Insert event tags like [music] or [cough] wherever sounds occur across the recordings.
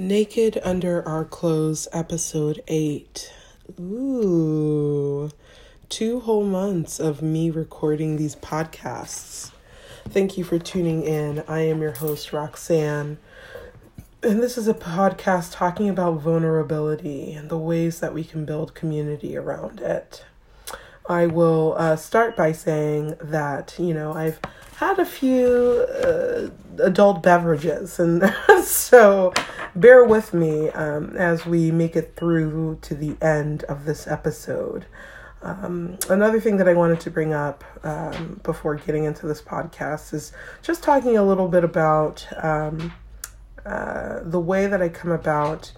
Naked Under Our Clothes, Episode 8. Ooh, two whole months of me recording these podcasts. Thank you for tuning in. I am your host, Roxanne. And this is a podcast talking about vulnerability and the ways that we can build community around it. I will uh, start by saying that, you know, I've had a few uh, adult beverages, and [laughs] so bear with me um, as we make it through to the end of this episode. Um, another thing that I wanted to bring up um, before getting into this podcast is just talking a little bit about um, uh, the way that I come about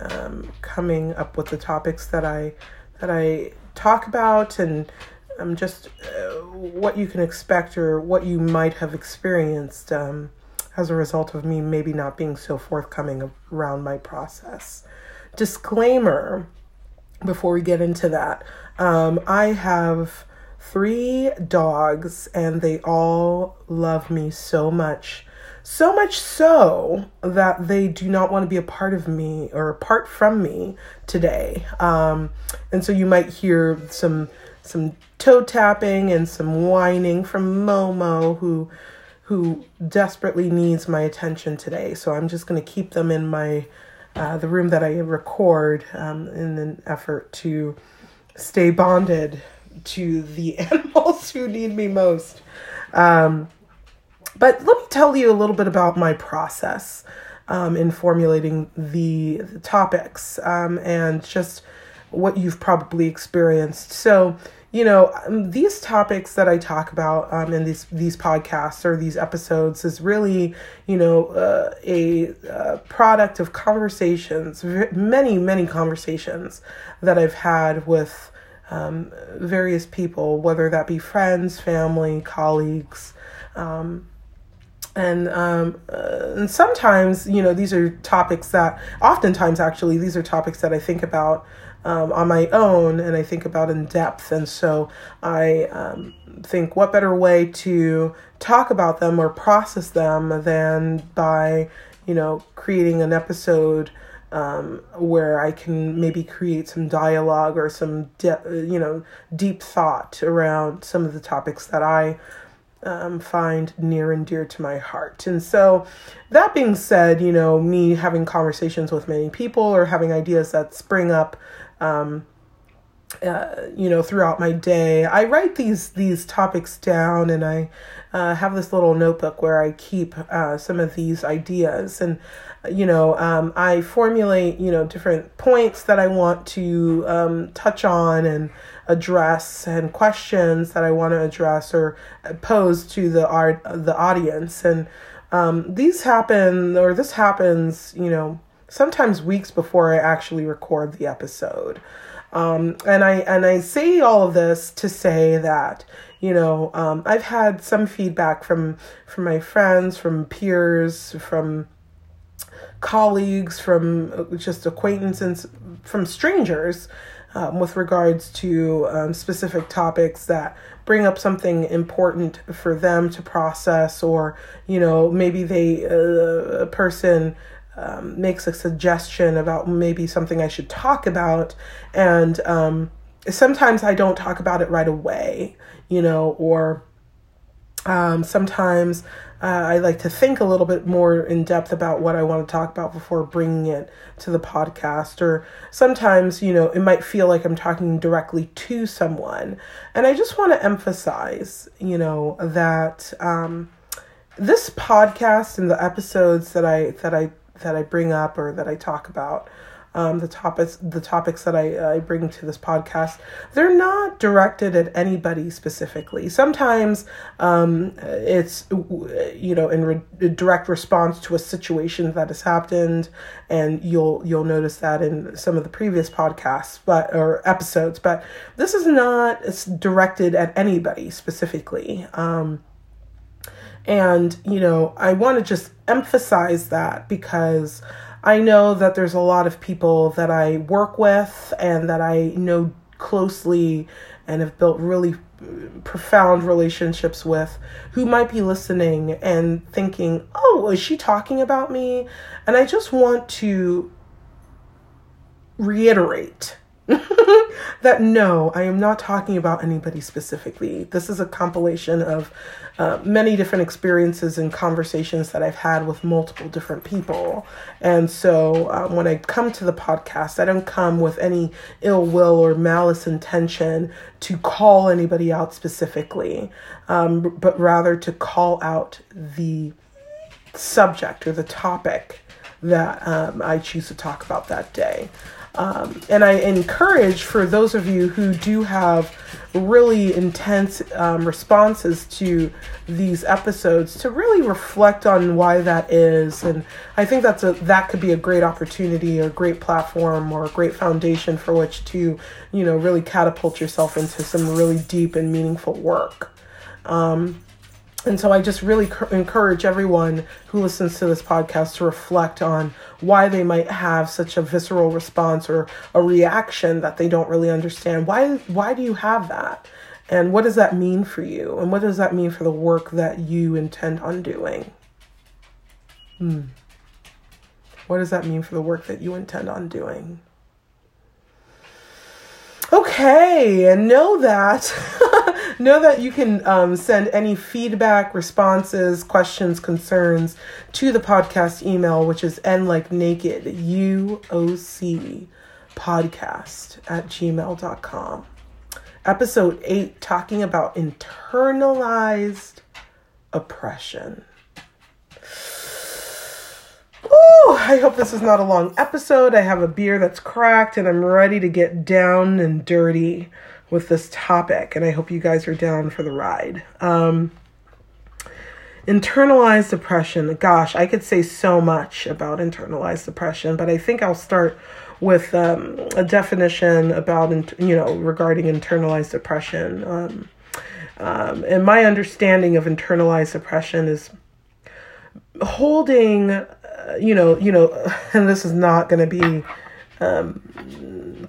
um, coming up with the topics that I that I talk about and um, just uh, what you can expect or what you might have experienced um, as a result of me maybe not being so forthcoming around my process. Disclaimer before we get into that um, I have three dogs and they all love me so much. So much so that they do not want to be a part of me or apart from me today. Um, and so you might hear some some toe tapping and some whining from Momo who who desperately needs my attention today. So I'm just going to keep them in my uh, the room that I record um, in an effort to stay bonded to the [laughs] animals who need me most. Um, but let me tell you a little bit about my process um, in formulating the, the topics um, and just what you've probably experienced. So, you know, um, these topics that I talk about um, in these these podcasts or these episodes is really, you know, uh, a, a product of conversations, many many conversations that I've had with um, various people, whether that be friends, family, colleagues. Um, and um, uh, and sometimes you know these are topics that oftentimes actually these are topics that I think about um, on my own and I think about in depth. And so I um, think what better way to talk about them or process them than by you know creating an episode um, where I can maybe create some dialogue or some de- you know deep thought around some of the topics that I um, find near and dear to my heart. And so, that being said, you know, me having conversations with many people or having ideas that spring up, um, uh, you know, throughout my day, I write these these topics down, and I uh, have this little notebook where I keep uh, some of these ideas and you know um, i formulate you know different points that i want to um, touch on and address and questions that I want to address or pose to the art the audience. And um, these happen or this happens you know sometimes weeks before I actually record the episode. Um, and I and I say all of this to say that you know um, I've had some feedback from from my friends from peers from colleagues from just acquaintances from strangers um, with regards to um, specific topics that bring up something important for them to process, or you know, maybe they uh, a person um, makes a suggestion about maybe something I should talk about, and um, sometimes I don't talk about it right away, you know, or um, sometimes uh, I like to think a little bit more in depth about what I want to talk about before bringing it to the podcast. Or sometimes, you know, it might feel like I'm talking directly to someone. And I just want to emphasize, you know, that um, this podcast and the episodes that I that I that I bring up or that I talk about um, the topics the topics that I, I bring to this podcast they're not directed at anybody specifically. Sometimes um, it's you know in re- direct response to a situation that has happened and you'll you'll notice that in some of the previous podcasts but or episodes but this is not directed at anybody specifically. Um, and you know i want to just emphasize that because I know that there's a lot of people that I work with and that I know closely and have built really uh, profound relationships with who might be listening and thinking, oh, is she talking about me? And I just want to reiterate [laughs] that no, I am not talking about anybody specifically. This is a compilation of uh, many different experiences and conversations that I've had with multiple different people. And so um, when I come to the podcast, I don't come with any ill will or malice intention to call anybody out specifically, um, but rather to call out the subject or the topic that um, I choose to talk about that day. Um, and I encourage for those of you who do have really intense um, responses to these episodes to really reflect on why that is. And I think that's a that could be a great opportunity, a great platform, or a great foundation for which to you know really catapult yourself into some really deep and meaningful work. Um, and so I just really encourage everyone who listens to this podcast to reflect on why they might have such a visceral response or a reaction that they don't really understand. Why why do you have that? And what does that mean for you? And what does that mean for the work that you intend on doing? Hmm. What does that mean for the work that you intend on doing? Okay, and know that [laughs] know that you can um, send any feedback, responses, questions, concerns to the podcast email, which is n like naked uoc podcast at gmail.com. Episode 8 talking about internalized oppression. Ooh, I hope this is not a long episode. I have a beer that's cracked and I'm ready to get down and dirty with this topic. And I hope you guys are down for the ride. Um, internalized depression. Gosh, I could say so much about internalized depression, but I think I'll start with um, a definition about, you know, regarding internalized depression. Um, um, and my understanding of internalized depression is holding you know, you know, [laughs] and this is not going to be um,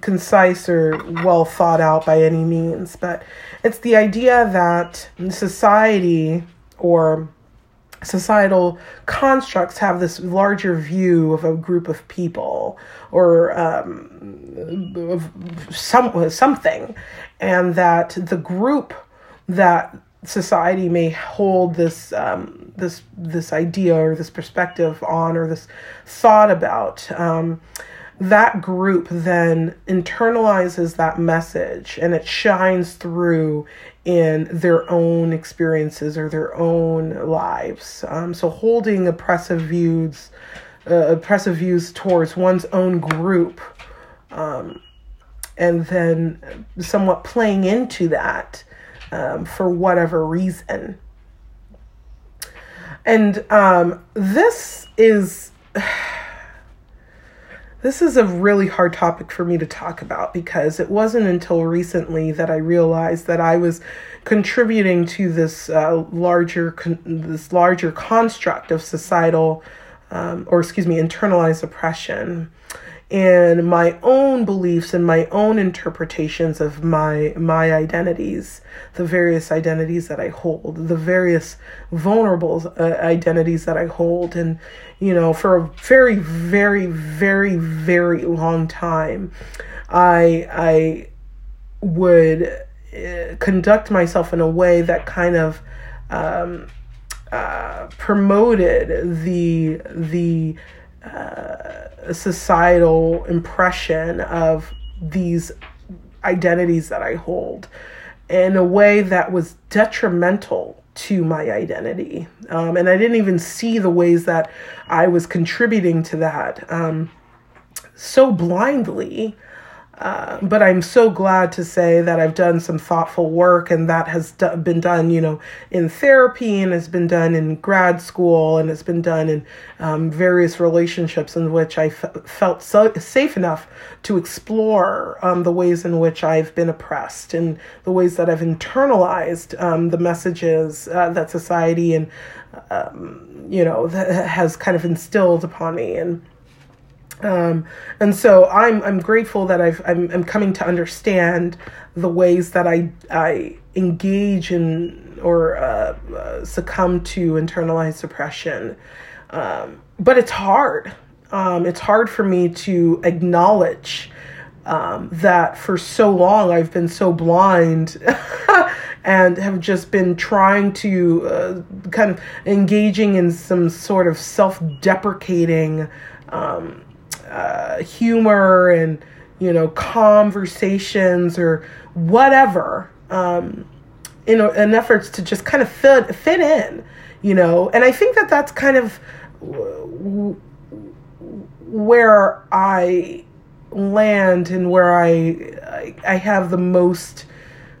concise or well thought out by any means, but it's the idea that society or societal constructs have this larger view of a group of people or um, of some something, and that the group that society may hold this um, this this idea or this perspective on or this thought about um, that group then internalizes that message and it shines through in their own experiences or their own lives um, so holding oppressive views uh, oppressive views towards one's own group um, and then somewhat playing into that um, for whatever reason. And um, this is [sighs] this is a really hard topic for me to talk about because it wasn't until recently that I realized that I was contributing to this uh, larger con- this larger construct of societal um, or excuse me internalized oppression and my own beliefs and my own interpretations of my my identities the various identities that i hold the various vulnerable uh, identities that i hold. And you know for a very very very very long time i i would uh, conduct myself in a way that kind of um, uh, promoted the the uh, societal impression of these identities that I hold in a way that was detrimental to my identity. Um, and I didn't even see the ways that I was contributing to that um, so blindly but I'm so glad to say that I've done some thoughtful work, and that has do- been done, you know, in therapy, and has been done in grad school, and it's been done in um, various relationships in which I f- felt so safe enough to explore um, the ways in which I've been oppressed, and the ways that I've internalized um, the messages uh, that society and um, you know that has kind of instilled upon me, and Um, and so I'm I'm grateful that I've I'm, I'm coming to understand the ways that I I engage in or uh, uh, succumb to internalized depression. Um, but it's hard. Um, it's hard for me to acknowledge um, that for so long I've been so blind [laughs] and have just been trying to uh, kind of engaging in some sort of self deprecating um, uh, humor and you know conversations or whatever um, in, in efforts to just kind of fit fit in you know? And i think that that's kind of where i land and where i, I have the most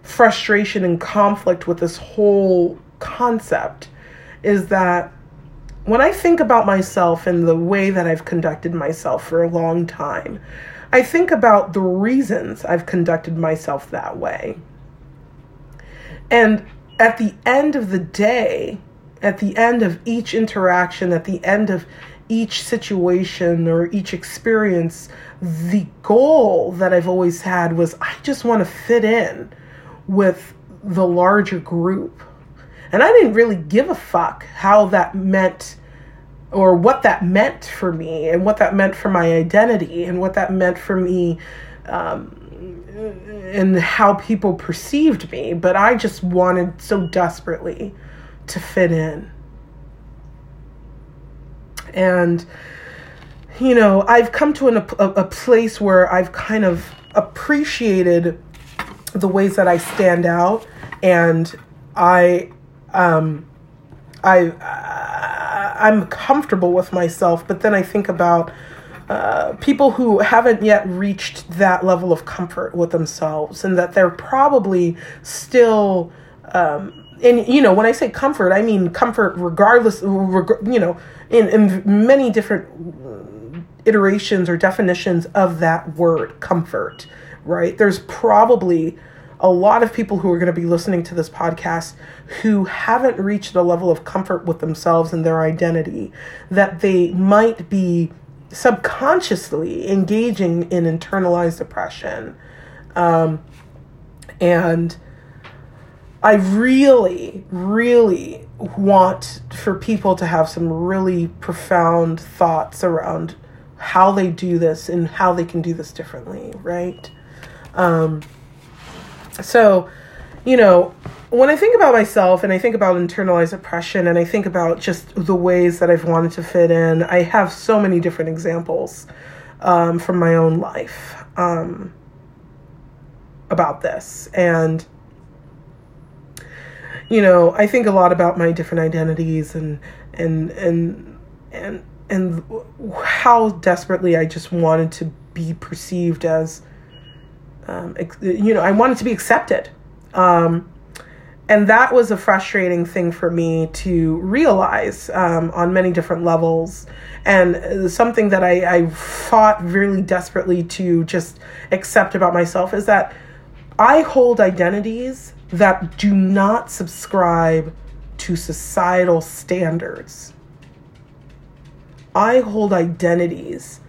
frustration and conflict with this whole concept is that when I think about myself and the way that I've conducted myself for a long time, I think about the reasons I've conducted myself that way. And at the end of the day, at the end of each interaction, at the end of each situation or each experience, the goal that I've always had was I just want to fit in with the larger group. And I didn't really give a fuck how that meant or what that meant for me and what that meant for my identity and what that meant for me um, and how people perceived me. But I just wanted so desperately to fit in. And, you know, I've come to an, a, a place where I've kind of appreciated the ways that I stand out and I um I I'm comfortable with myself, but then I think about uh, people who haven't yet reached that level of comfort with themselves, and that they're probably still. Um, and you know, when I say comfort, I mean comfort regardless. Reg- you know, in, in many different iterations or definitions of that word, comfort. Right? There's probably a lot of people who are going to be listening to this podcast who haven't reached a level of comfort with themselves and their identity that they might be subconsciously engaging in internalized oppression. Um, and I really, really want for people to have some really profound thoughts around how they do this and how they can do this differently, right? Um, so, you know, when I think about myself and I think about internalized oppression and I think about just the ways that I've wanted to fit in, I have so many different examples um, from my own life um, about this. And, you know, I think a lot about my different identities and, and, and, and, and how desperately I just wanted to be perceived as um, you know, I wanted to be accepted. Um, and that was a frustrating thing for me to realize um, on many different levels and something that I, I fought really desperately to just accept about myself is that i hold identities that do not subscribe to societal standards i hold identities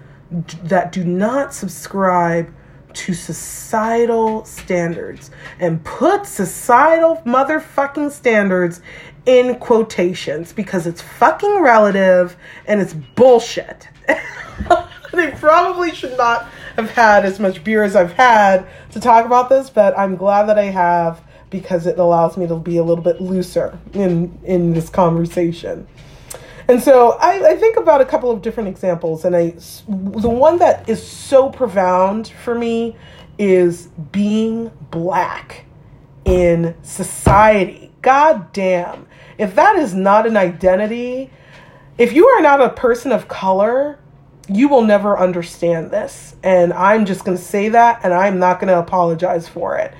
that do not subscribe to societal standards and put societal motherfucking standards in quotations because it's fucking relative and it's bullshit. [laughs] they probably should not have had as much beer as I've had to talk about this, but I'm glad that I have because it allows me to be a little bit looser in in this conversation. And so I, I, think about a couple of different examples, and I the one that is so profound for me is being black in society. God damn. If that is not an identity, if you are not a person of color, you will never understand this. And I'm just going to say that, and I'm not going to apologize for it.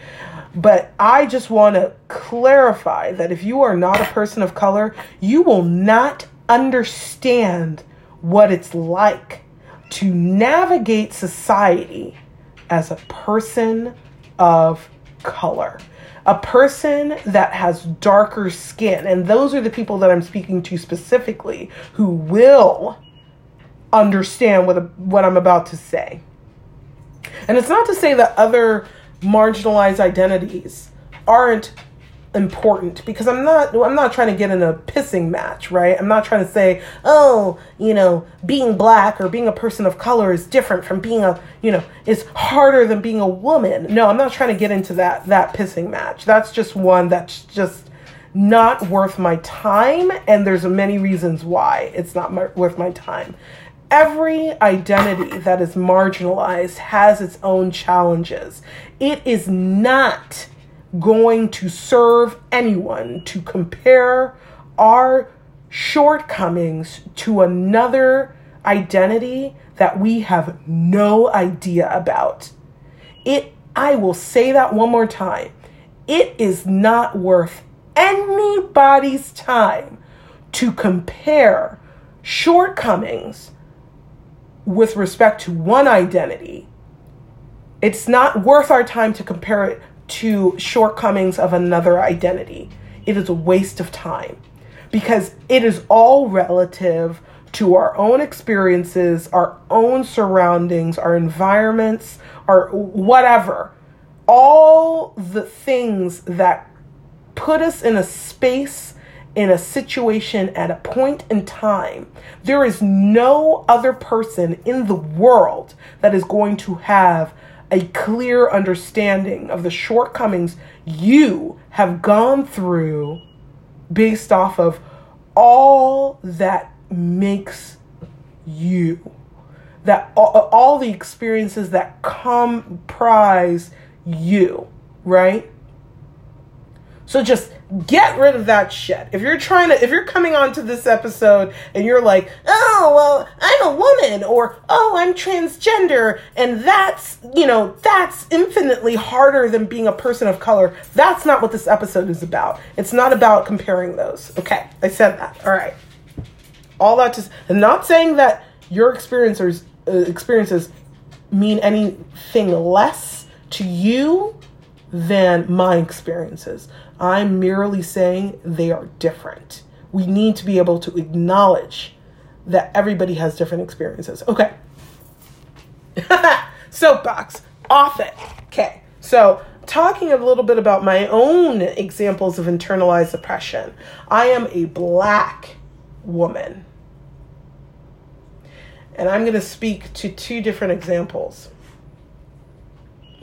But I just want to clarify that if you are not a person of color, you will not understand what it's like to navigate society as a person of color, a person that has darker skin. And those are the people that I'm speaking to specifically who will understand what what I'm about to say. And it's not to say that other marginalized identities aren't important because I'm not I'm not trying to get in a pissing match, right? I'm not trying to say, "Oh, you know, being black or being a person of color is different from being a, you know, is harder than being a woman." No, I'm not trying to get into that that pissing match. That's just one that's just not worth my time and there's many reasons why it's not my, worth my time. Every identity that is marginalized has its own challenges. It is not going to serve anyone to compare our shortcomings to another identity that we have no idea about. It I will say that one more time. It is not worth anybody's time to compare shortcomings with respect to one identity. It's not worth our time to compare it to shortcomings of another identity. It is a waste of time because it is all relative to our own experiences, our own surroundings, our environments, our whatever. All the things that put us in a space, in a situation, at a point in time. There is no other person in the world that is going to have a clear understanding of the shortcomings you have gone through based off of all that makes you that all, all the experiences that comprise you right so just get rid of that shit. If you're trying to, if you're coming onto this episode and you're like, oh, well, I'm a woman or, oh, I'm transgender and that's, you know, that's infinitely harder than being a person of color. That's not what this episode is about. It's not about comparing those. Okay. I said that. All right. All that just, and not saying that your experiencers, uh, experiences mean anything less to you than my experiences. I'm merely saying they are different. We need to be able to acknowledge that everybody has different experiences. Okay. [laughs] Soapbox, off it. Okay. So, talking a little bit about my own examples of internalized oppression, I am a black woman. And I'm going to speak to two different examples.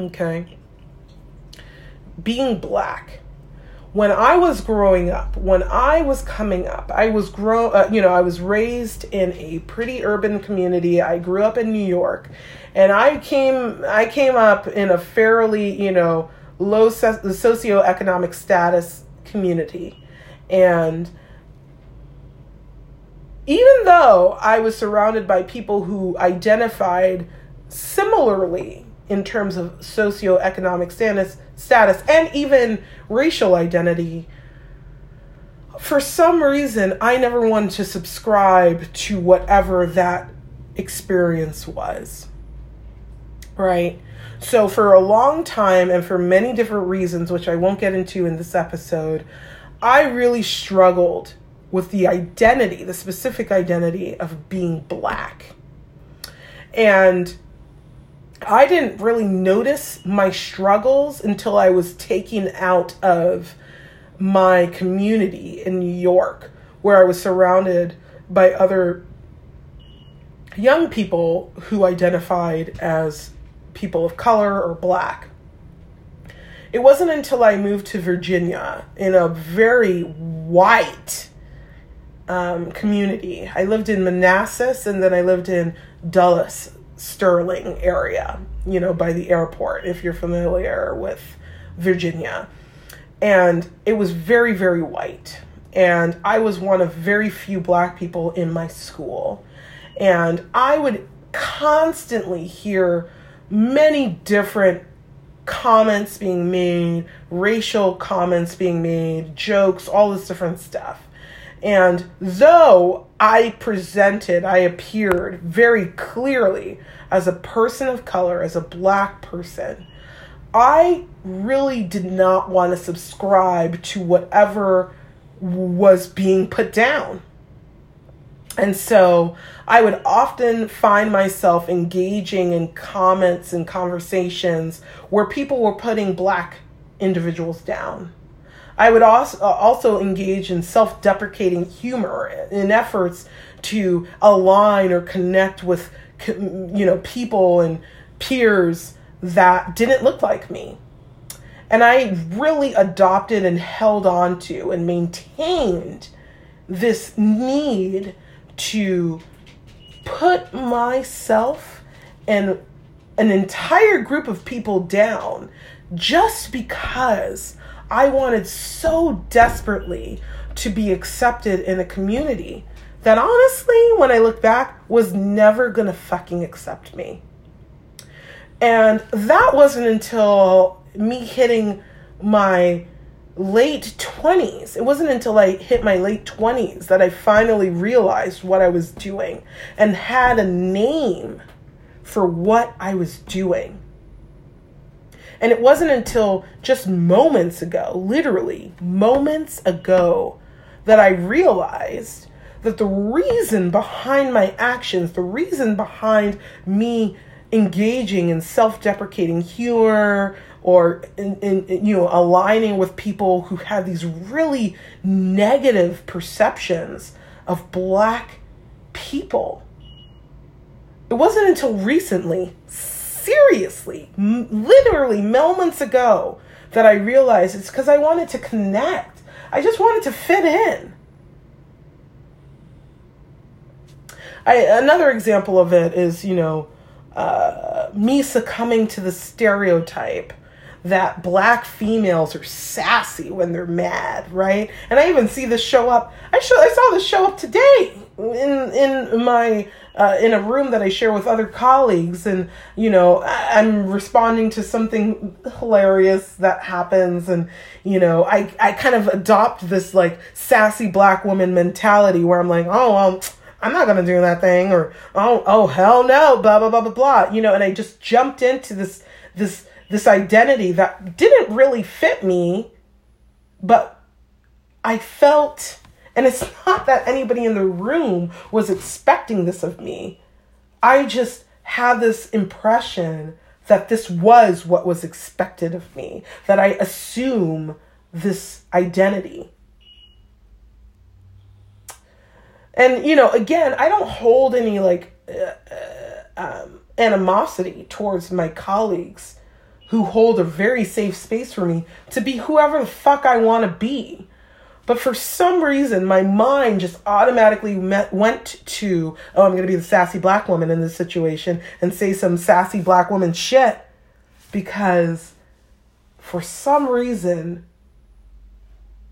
Okay. Being black when I was growing up, when I was coming up, I was grow, uh, you know, I was raised in a pretty urban community. I grew up in New York, and I came, I came up in a fairly, you know, low so- socioeconomic status community, and even though I was surrounded by people who identified similarly in terms of socioeconomic status, status and even racial identity, for some reason, I never wanted to subscribe to whatever that experience was. Right? So, for a long time, and for many different reasons, which I won't get into in this episode, I really struggled with the identity, the specific identity of being black. And I didn't really notice my struggles until I was taken out of my community in New York, where I was surrounded by other young people who identified as people of color or black. It wasn't until I moved to Virginia in a very white um, community. I lived in Manassas and then I lived in Dulles, Sterling area, you know, by the airport, if you're familiar with Virginia. And it was very, very white. And I was one of very few black people in my school. And I would constantly hear many different comments being made, racial comments being made, jokes, all this different stuff. And though I presented, I appeared very clearly as a person of color, as a black person, I really did not want to subscribe to whatever was being put down. And so I would often find myself engaging in comments and conversations where people were putting black individuals down. I would also uh, also engage in self-deprecating humor in efforts to align or connect with you know people and peers that didn't look like me. And I really adopted and held on to and maintained this need to put myself and an entire group of people down just because I wanted so desperately to be accepted in a community that honestly, when I look back, was never gonna fucking accept me. And that wasn't until me hitting my late 20s. It wasn't until I hit my late 20s that I finally realized what I was doing and had a name for what I was doing. And it wasn't until just moments ago, literally moments ago, that I realized that the reason behind my actions, the reason behind me engaging in self deprecating humor, or in, in, you know aligning with people who had these really negative perceptions of black people it wasn't until recently seriously m- literally moments ago that i realized it's because i wanted to connect i just wanted to fit in I, another example of it is you know uh, me succumbing to the stereotype that black females are sassy when they're mad, right? And I even see this show up. I show I saw this show up today in in my uh, in a room that I share with other colleagues, and you know I'm responding to something hilarious that happens, and you know I I kind of adopt this like sassy black woman mentality where I'm like, oh well. I'm not gonna do that thing, or oh, oh hell no, blah blah blah blah blah, you know. And I just jumped into this this this identity that didn't really fit me, but I felt, and it's not that anybody in the room was expecting this of me. I just had this impression that this was what was expected of me, that I assume this identity. And, you know, again, I don't hold any like uh, uh um, animosity towards my colleagues who hold a very safe space for me to be whoever the fuck I want to be. But for some reason, my mind just automatically met, went to, oh, I'm going to be the sassy black woman in this situation and say some sassy black woman shit because for some reason,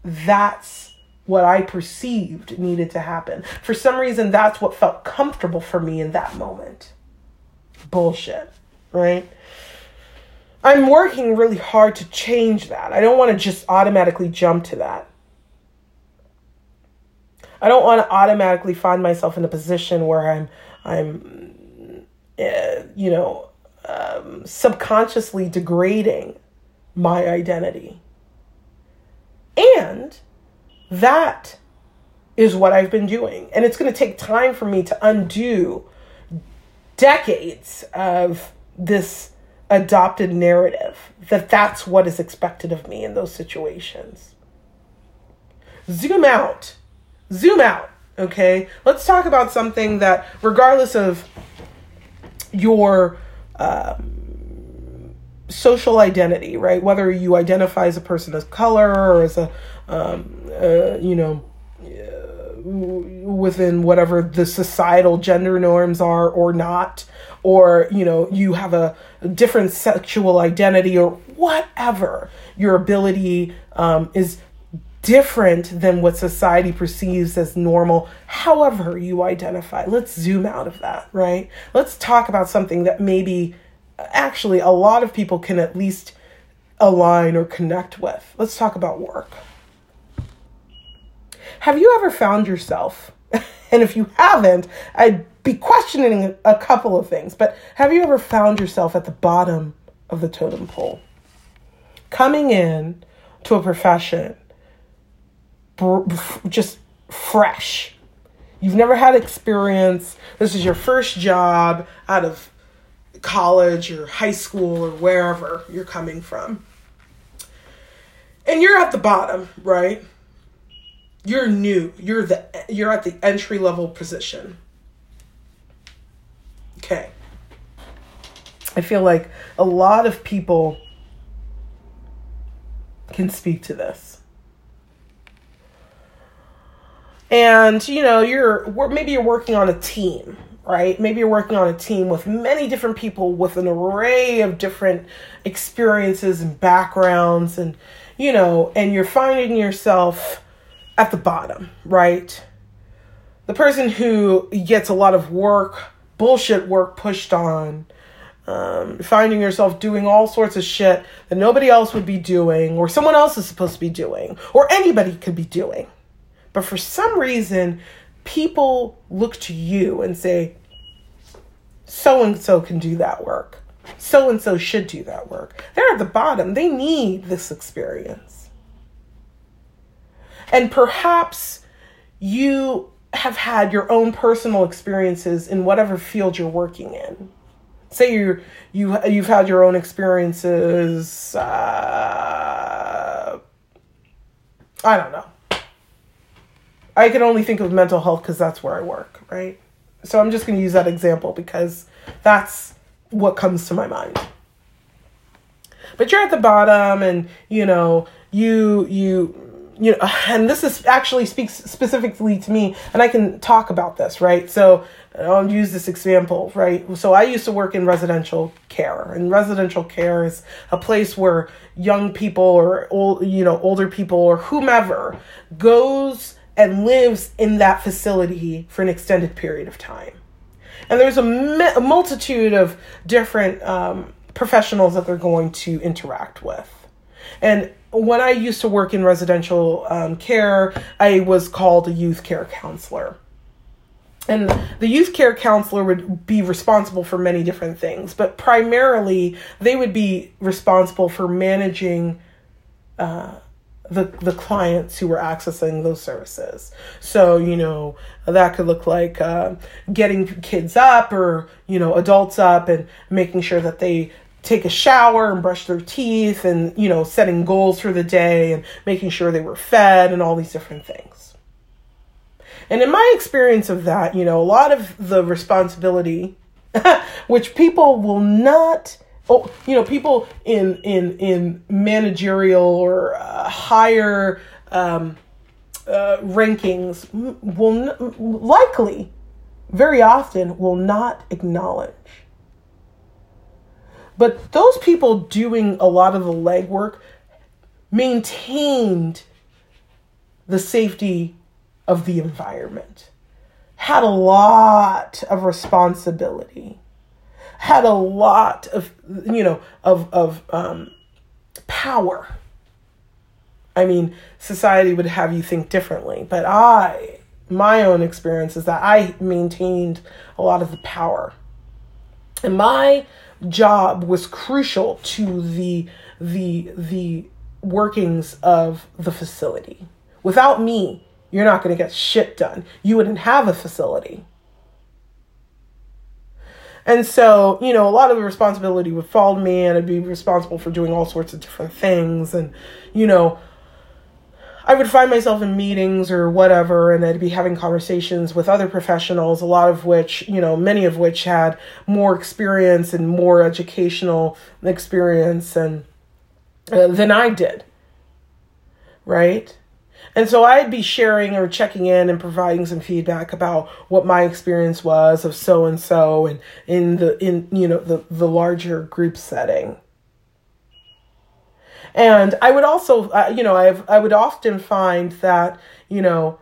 that's what I perceived needed to happen. For some reason, that's what felt comfortable for me in that moment. Bullshit, right? I'm working really hard to change that. I don't want to just automatically jump to that. I don't want to automatically find myself in a position where I'm I'm uh, you know um, subconsciously degrading my identity. And that is what I've been doing. And it's going to take time for me to undo decades of this adopted narrative that that's what is expected of me in those situations. Zoom out. Zoom out. Okay. Let's talk about something that, regardless of your um, social identity, right? Whether you identify as a person of color or as a, um, uh, you know, within whatever the societal gender norms are or not or you know you have a, different sexual identity or whatever your ability um, is different than what society perceives as normal. However you identify let's zoom out of that right? Let's talk about something that maybe actually a lot of people can at least align or connect with. Let's talk about work. Have you ever found yourself, [laughs] and if you haven't, I'd be questioning a couple of things, but have you ever found yourself at the bottom of the totem pole? Coming in to a profession just fresh. You've never had experience. This is your first job out of college or high school or wherever you're coming from. And you're at the bottom, right? You're new. You're the you're at the entry level position. Okay. I feel like a lot of people can speak to this. And you know, you're maybe you're working on a team, right? Maybe you're working on a team with many different people with an array of different experiences and backgrounds and you know, and you're finding yourself at the bottom, right? The person who gets a lot of work, bullshit work pushed on, um, finding yourself doing all sorts of shit that nobody else would be doing, or someone else is supposed to be doing, or anybody could be doing. But for some reason, people look to you and say, so and so can do that work. So and so should do that work. They're at the bottom. They need this experience. And perhaps you have had your own personal experiences in whatever field you're working in say you you you've had your own experiences uh, i don't know i can only think of mental health because that's where i work right so i'm just going to use that example because that's what comes to my mind but you're at the bottom and you know you you you know, [sighs] and this is actually speaks specifically to me, and I can talk about this, right? So I'll use this example, right? So I used to work in residential care, and residential care is a place where young people or old, you know, older people or whomever goes and lives in that facility for an extended period of time. And there's a, a multitude of different um, professionals that they're going to interact with. And when I used to work in residential um, care, I was called a youth care counselor. And the youth care counselor would be responsible for many different things, but primarily they would be responsible for managing uh, the the clients who were accessing those services. So you know that could look like uh, getting kids up or you know adults up and making sure that they take a shower and brush their teeth and you know setting goals for the day and making sure they were fed and all these different things and in my experience of that you know a lot of the responsibility [laughs] which people will not oh you know people in in in managerial or uh, higher um, uh, rankings will n- likely very often will not acknowledge. But those people doing a lot of the legwork maintained the safety of the environment, had a lot of responsibility, had a lot of, you know, of, of um, power. I mean, society would have you think differently, but I, my own experience is that I maintained a lot of the power. And my job was crucial to the the the workings of the facility. Without me, you're not going to get shit done. You wouldn't have a facility. And so, you know, a lot of the responsibility would fall to me and I'd be responsible for doing all sorts of different things and you know, I would find myself in meetings or whatever, and I'd be having conversations with other professionals, a lot of which, you know, many of which had more experience and more educational experience and uh, than I did. Right? And so I'd be sharing or checking in and providing some feedback about what my experience was of so and so and in the in you know the the larger group setting. And I would also, uh, you know, I've, I would often find that, you know,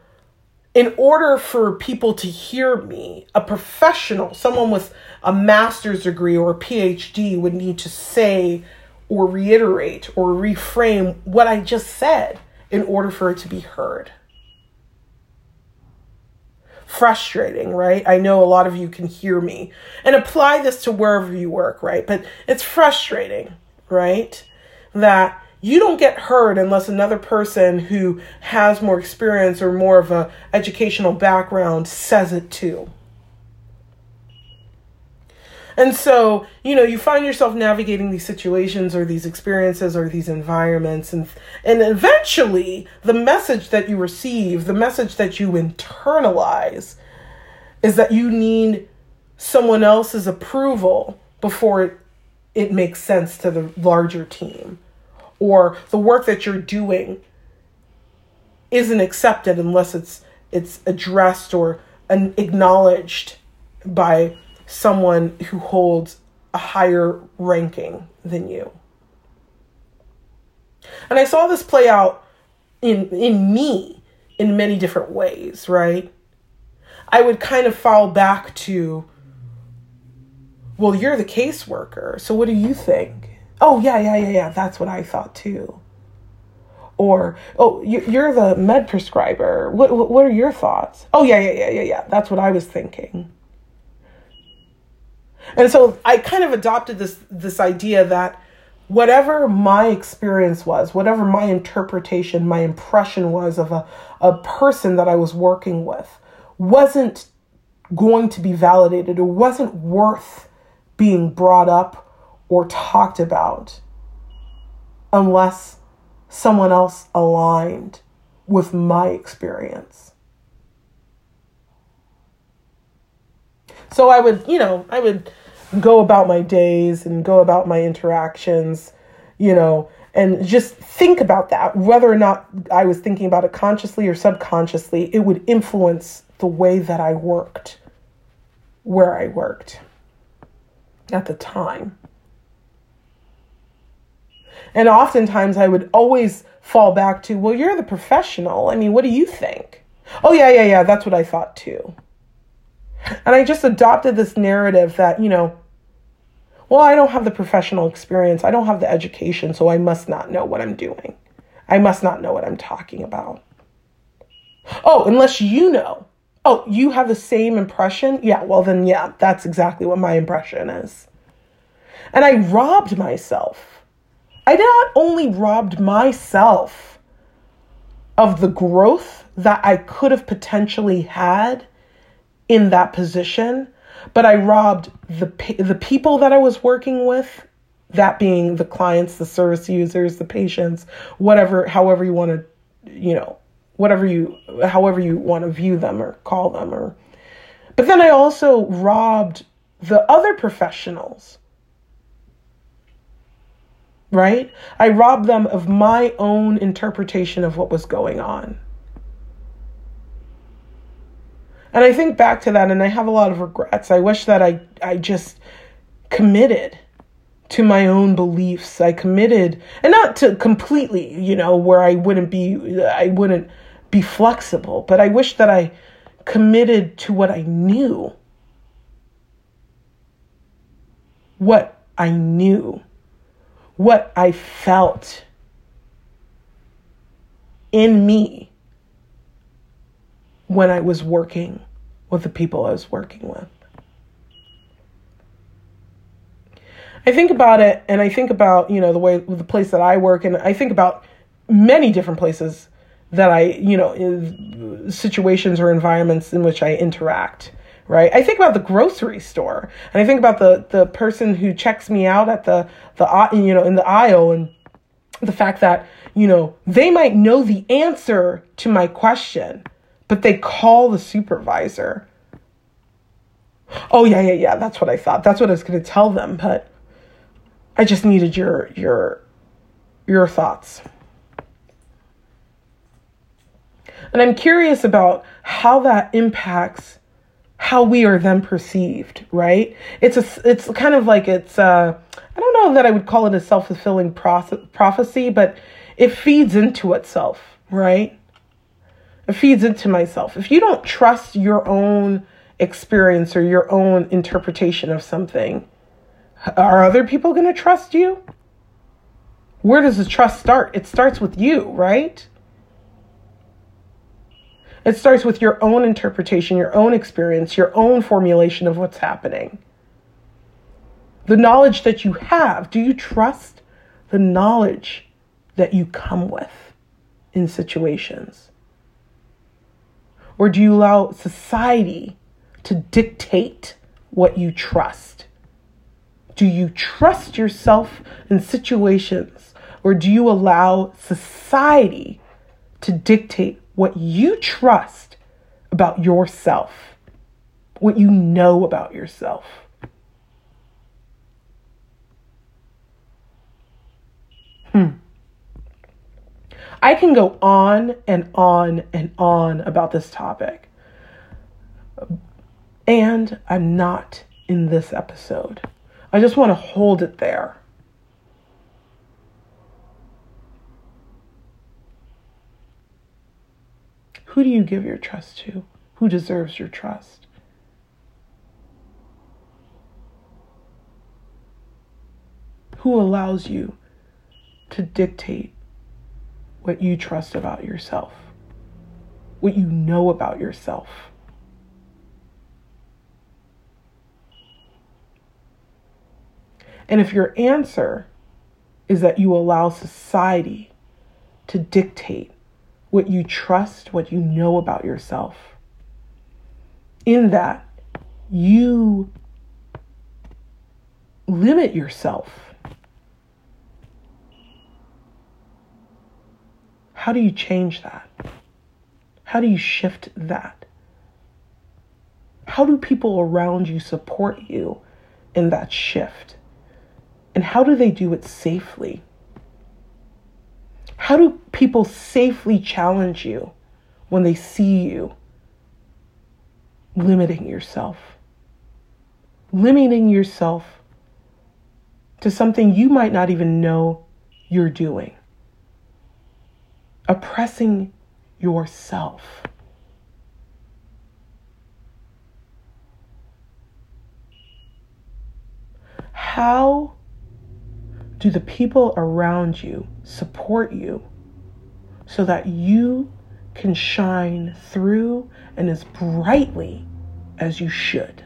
in order for people to hear me, a professional, someone with a master's degree or a PhD would need to say or reiterate or reframe what I just said in order for it to be heard. Frustrating, right? I know a lot of you can hear me and apply this to wherever you work, right? But it's frustrating, right? That you don't get heard unless another person who has more experience or more of a educational background says it too. And so, you know, you find yourself navigating these situations or these experiences or these environments and and eventually the message that you receive, the message that you internalize is that you need someone else's approval before it, it makes sense to the larger team. Or the work that you're doing isn't accepted unless it's it's addressed or acknowledged by someone who holds a higher ranking than you. And I saw this play out in in me in many different ways, right? I would kind of fall back to well, you're the caseworker, so what do you think? Oh, yeah, yeah, yeah, yeah, that's what I thought too. Or, oh, you're the med prescriber. What, what are your thoughts? Oh, yeah, yeah, yeah, yeah, yeah, that's what I was thinking. And so I kind of adopted this this idea that whatever my experience was, whatever my interpretation, my impression was of a, a person that I was working with, wasn't going to be validated. It wasn't worth being brought up or talked about unless someone else aligned with my experience. So I would, you know, I would go about my days and go about my interactions, you know, and just think about that. Whether or not I was thinking about it consciously or subconsciously, it would influence the way that I worked where I worked at the time. And oftentimes I would always fall back to, well, you're the professional. I mean, what do you think? Oh, yeah, yeah, yeah, that's what I thought too. And I just adopted this narrative that, you know, well, I don't have the professional experience, I don't have the education, so I must not know what I'm doing. I must not know what I'm talking about. Oh, unless you know. Oh, you have the same impression? Yeah, well, then, yeah, that's exactly what my impression is. And I robbed myself. I not only robbed myself of the growth that I could have potentially had in that position, but I robbed the the people that I was working with, that being the clients, the service users, the patients, whatever, however you want to, you know, whatever you however you want to view them or call them or but then I also robbed the other professionals. Right? I robbed them of my own interpretation of what was going on. And I think back to that and I have a lot of regrets. I wish that I I just committed to my own beliefs. I committed and not to completely, you know, where I wouldn't be I wouldn't be flexible, but I wish that I committed to what I knew. What I knew. What I felt in me when I was working with the people I was working with. I think about it and I think about, you know, the way the place that I work and I think about many different places that I, you know, situations or environments in which I interact, right? I think about the grocery store and I think about the the person who checks me out at the the you know, in the aisle and the fact that, you know, they might know the answer to my question, but they call the supervisor. Oh yeah, yeah, yeah, that's what I thought. That's what I was going to tell them, but I just needed your your your thoughts. And I'm curious about how that impacts how we are then perceived, right? It's a it's kind of like it's uh I don't know that I would call it a self-fulfilling prophecy, but it feeds into itself, right? Feeds into myself. If you don't trust your own experience or your own interpretation of something, are other people going to trust you? Where does the trust start? It starts with you, right? It starts with your own interpretation, your own experience, your own formulation of what's happening. The knowledge that you have, do you trust the knowledge that you come with in situations? Or do you allow society to dictate what you trust? Do you trust yourself in situations or do you allow society to dictate what you trust about yourself, what you know about yourself? Hmm. I can go on and on and on about this topic. And I'm not in this episode. I just want to hold it there. Who do you give your trust to? Who deserves your trust? Who allows you to dictate what you trust about yourself, what you know about yourself? And if your answer is that you allow society to dictate what you trust, what you know about yourself, in that you limit yourself. How do you change that? How do you shift that? How do people around you support you in that shift? And how do they do it safely? How do people safely challenge you when they see you limiting yourself? Limiting yourself to something you might not even know you're doing. Oppressing yourself. How do the people around you support you so that you can shine through and as brightly as you should?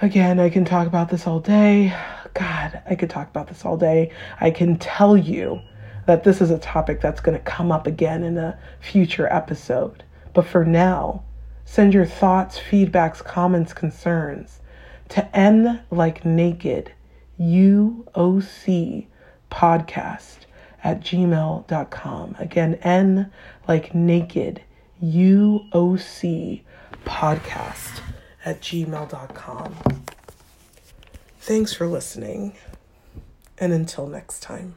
Again, I can talk about this all day. God, I could talk about this all day. I can tell you that this is a topic that's going to come up again in a future episode. But for now, send your thoughts, feedbacks, comments, concerns to N like naked, UOC podcast at gmail.com. Again, N like naked, UOC podcast at gmail.com. Thanks for listening, and until next time.